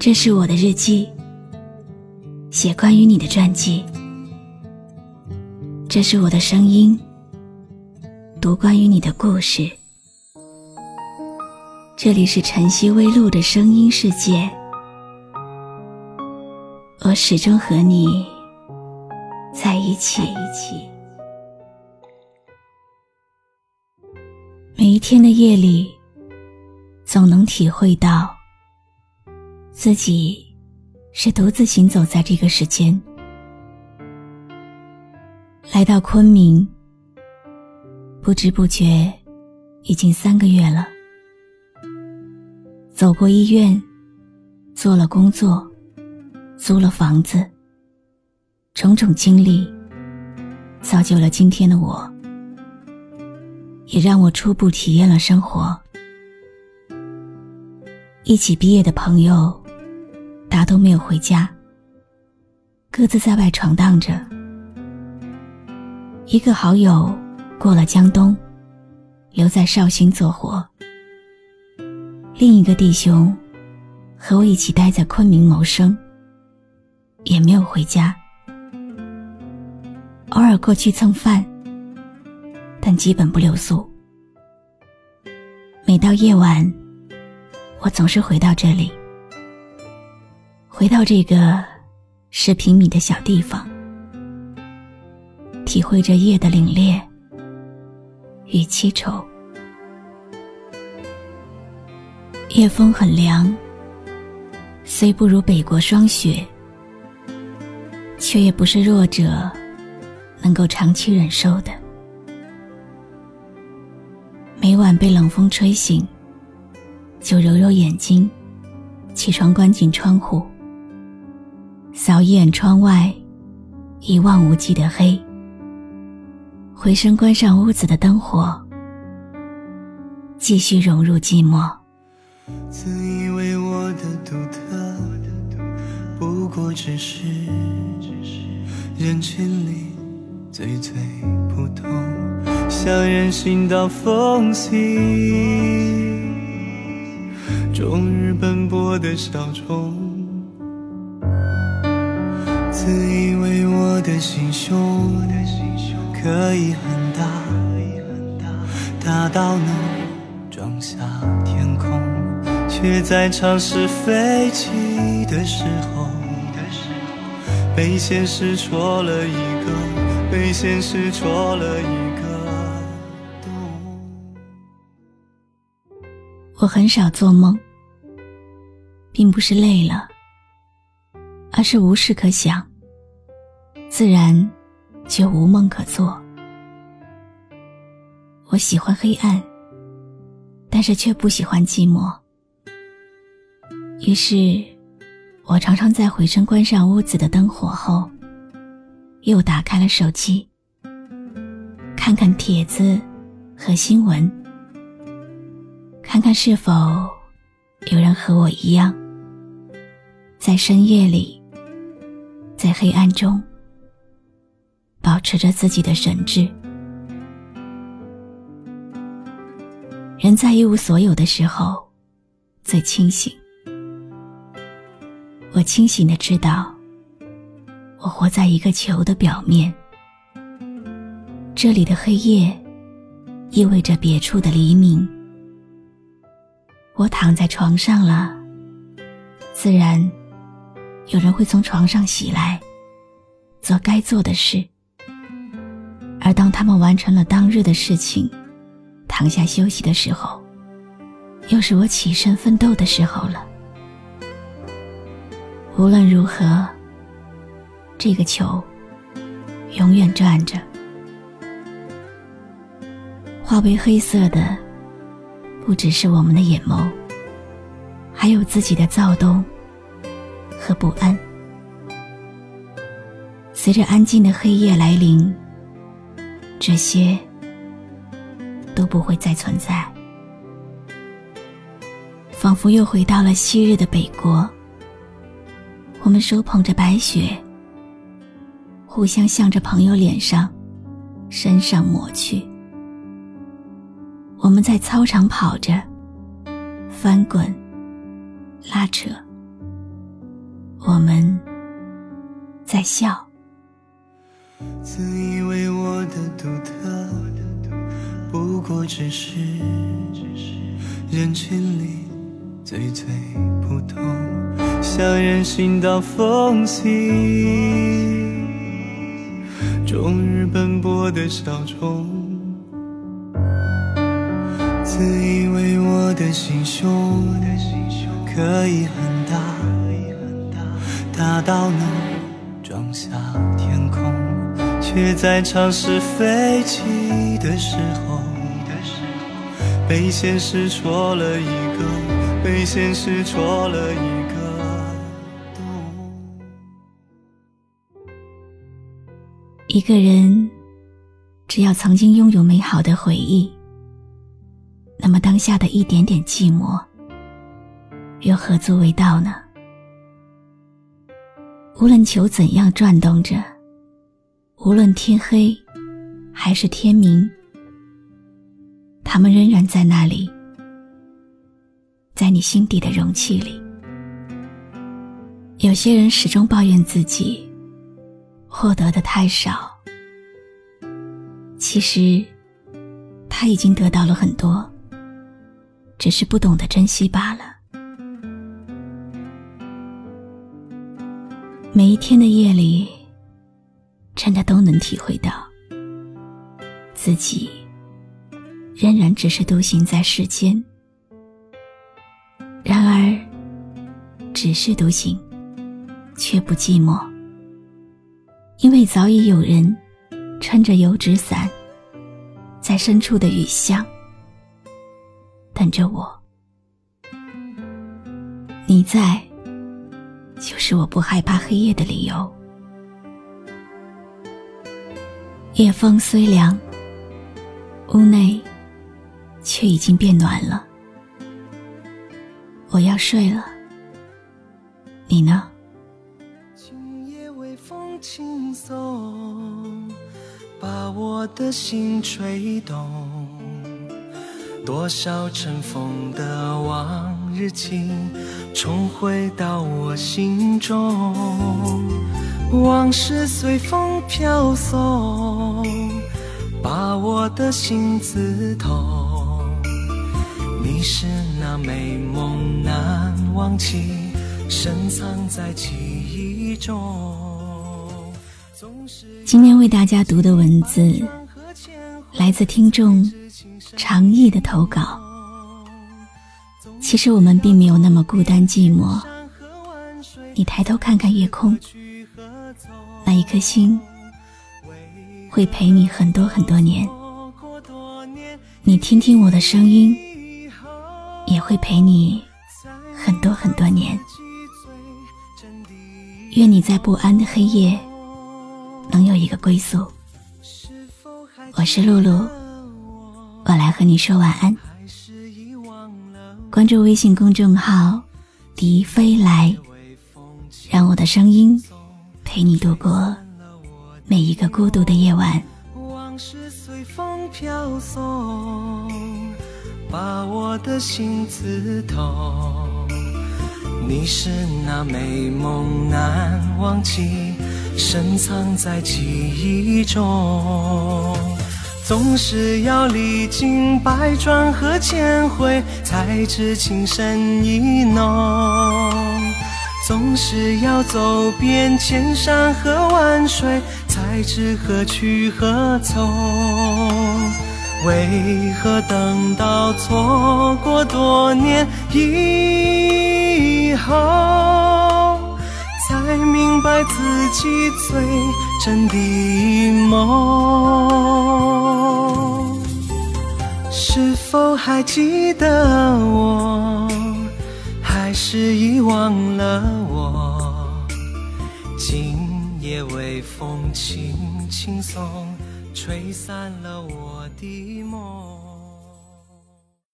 这是我的日记，写关于你的传记。这是我的声音，读关于你的故事。这里是晨曦微露的声音世界，我始终和你在一起。每一天的夜里，总能体会到。自己是独自行走在这个世间，来到昆明，不知不觉已经三个月了。走过医院，做了工作，租了房子，种种经历，造就了今天的我，也让我初步体验了生活。一起毕业的朋友。大都没有回家，各自在外闯荡着。一个好友过了江东，留在绍兴做活；另一个弟兄和我一起待在昆明谋生，也没有回家。偶尔过去蹭饭，但基本不留宿。每到夜晚，我总是回到这里。回到这个十平米的小地方，体会着夜的凛冽与凄愁。夜风很凉，虽不如北国霜雪，却也不是弱者能够长期忍受的。每晚被冷风吹醒，就揉揉眼睛，起床关紧窗户。扫一眼窗外，一望无际的黑。回身关上屋子的灯火，继续融入寂寞。自以为我的独特，不过只是人群里最最普通，像人行道缝隙，终日奔波的小虫。自以为我的心胸可以很大，大到能装下天空，却在尝试飞起的时候，被现实戳了一个，被现实戳了一个洞。我很少做梦，并不是累了，而是无事可想。自然，就无梦可做。我喜欢黑暗，但是却不喜欢寂寞。于是，我常常在回身关上屋子的灯火后，又打开了手机，看看帖子和新闻，看看是否有人和我一样，在深夜里，在黑暗中。保持着自己的神智。人在一无所有的时候，最清醒。我清醒的知道，我活在一个球的表面。这里的黑夜，意味着别处的黎明。我躺在床上了，自然，有人会从床上袭来，做该做的事。而当他们完成了当日的事情，躺下休息的时候，又是我起身奋斗的时候了。无论如何，这个球永远转着。化为黑色的，不只是我们的眼眸，还有自己的躁动和不安。随着安静的黑夜来临。这些都不会再存在，仿佛又回到了昔日的北国。我们手捧着白雪，互相向着朋友脸上、身上抹去。我们在操场跑着，翻滚、拉扯，我们在笑。自以为我的独特，不过只是人群里最最普通，像人行道缝隙，终日奔波的小虫。自以为我的心胸可以很大，大到能装下。却在尝试飞起的时候，被现实戳了一个，被现实戳了一个。一个人只要曾经拥有美好的回忆，那么当下的一点点寂寞，又何足为道呢？无论球怎样转动着。无论天黑还是天明，他们仍然在那里，在你心底的容器里。有些人始终抱怨自己获得的太少，其实他已经得到了很多，只是不懂得珍惜罢了。每一天的夜里。真的都能体会到，自己仍然只是独行在世间。然而，只是独行，却不寂寞，因为早已有人撑着油纸伞，在深处的雨巷等着我。你在，就是我不害怕黑夜的理由。夜风虽凉，屋内却已经变暖了。我要睡了，你呢？今夜微风轻送，把我的心吹动。多少尘封的往日情，重回到我心中。往事随风飘送，把我的心刺痛。你是那美梦难忘记，深藏在记忆中。今天为大家读的文字，来自听众长意的投稿。其实我们并没有那么孤单寂寞。你抬头看看夜空。那一颗心会陪你很多很多年，你听听我的声音，也会陪你很多很多年。愿你在不安的黑夜能有一个归宿。我是露露，我来和你说晚安。关注微信公众号“笛飞来”，让我的声音。陪你度过每一个孤独的夜晚。往事随风飘送，把我的心刺痛。你是那美梦难忘记，深藏在记忆中。总是要历经百转和千回，才知情深意浓。总是要走遍千山和万水，才知何去何从。为何等到错过多年以后，才明白自己最真的梦？是否还记得我？还是遗忘了我？今夜微风轻轻送，吹散了我的梦。